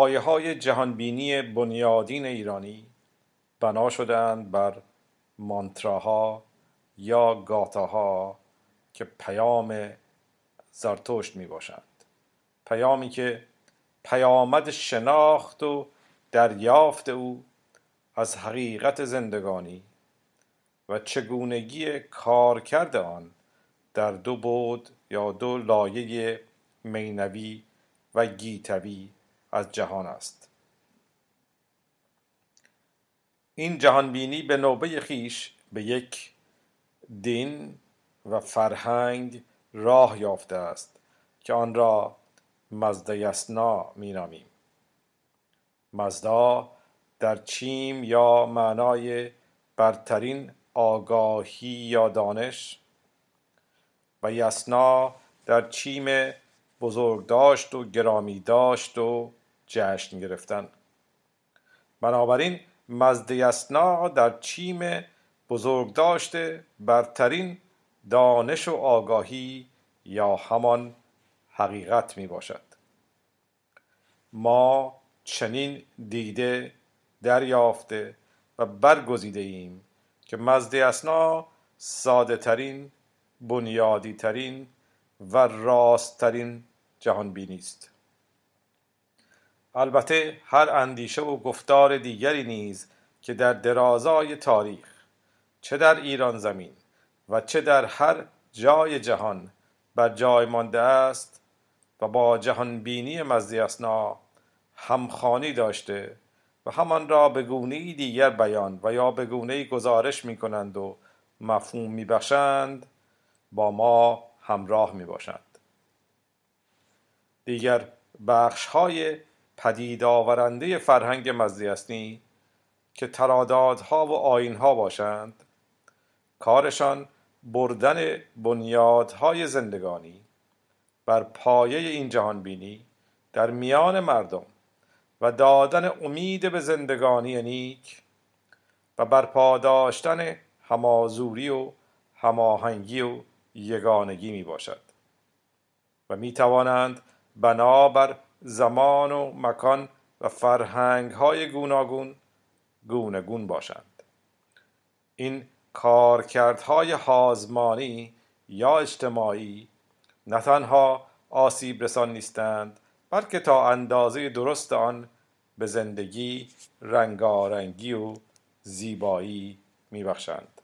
پایه های جهانبینی بنیادین ایرانی بنا شدند بر مانتراها یا گاتاها که پیام زرتشت می باشند پیامی که پیامد شناخت و دریافت او از حقیقت زندگانی و چگونگی کارکرد آن در دو بود یا دو لایه مینوی و گیتوی از جهان است. این جهانبینی به نوبه خیش به یک دین و فرهنگ راه یافته است که آن را مزد یسنا می نامیم مزدا در چیم یا معنای برترین آگاهی یا دانش و یسنا در چیم بزرگداشت و گرامی داشت و جشن گرفتن. بنابراین مزد یسنا در چیم بزرگداشت برترین دانش و آگاهی یا همان حقیقت می باشد. ما چنین دیده دریافته و برگزیده ایم که مزد اسنا ساده ترین بنیادی ترین و راست ترین جهان بینی است. البته هر اندیشه و گفتار دیگری نیز که در درازای تاریخ چه در ایران زمین و چه در هر جای جهان بر جای مانده است و با جهان بینی مزدی اسنا همخانی داشته و همان را به گونه دیگر بیان و یا به گونه گزارش می کنند و مفهوم می بخشند با ما همراه می باشند دیگر بخش های پدید آورنده فرهنگ مزدی که ترادادها و آینها باشند. کارشان بردن بنیادهای زندگانی. بر پایه این جهان بینی در میان مردم و دادن امید به زندگانی نیک و برپا داشتن همازوری و هماهنگی و یگانگی می باشد و می توانند بنابر زمان و مکان و فرهنگ های گوناگون گونگون باشند. این کارکردهای حازمانی یا اجتماعی نه تنها آسیب رسان نیستند بلکه تا اندازه درست آن به زندگی رنگارنگی و زیبایی میبخشند.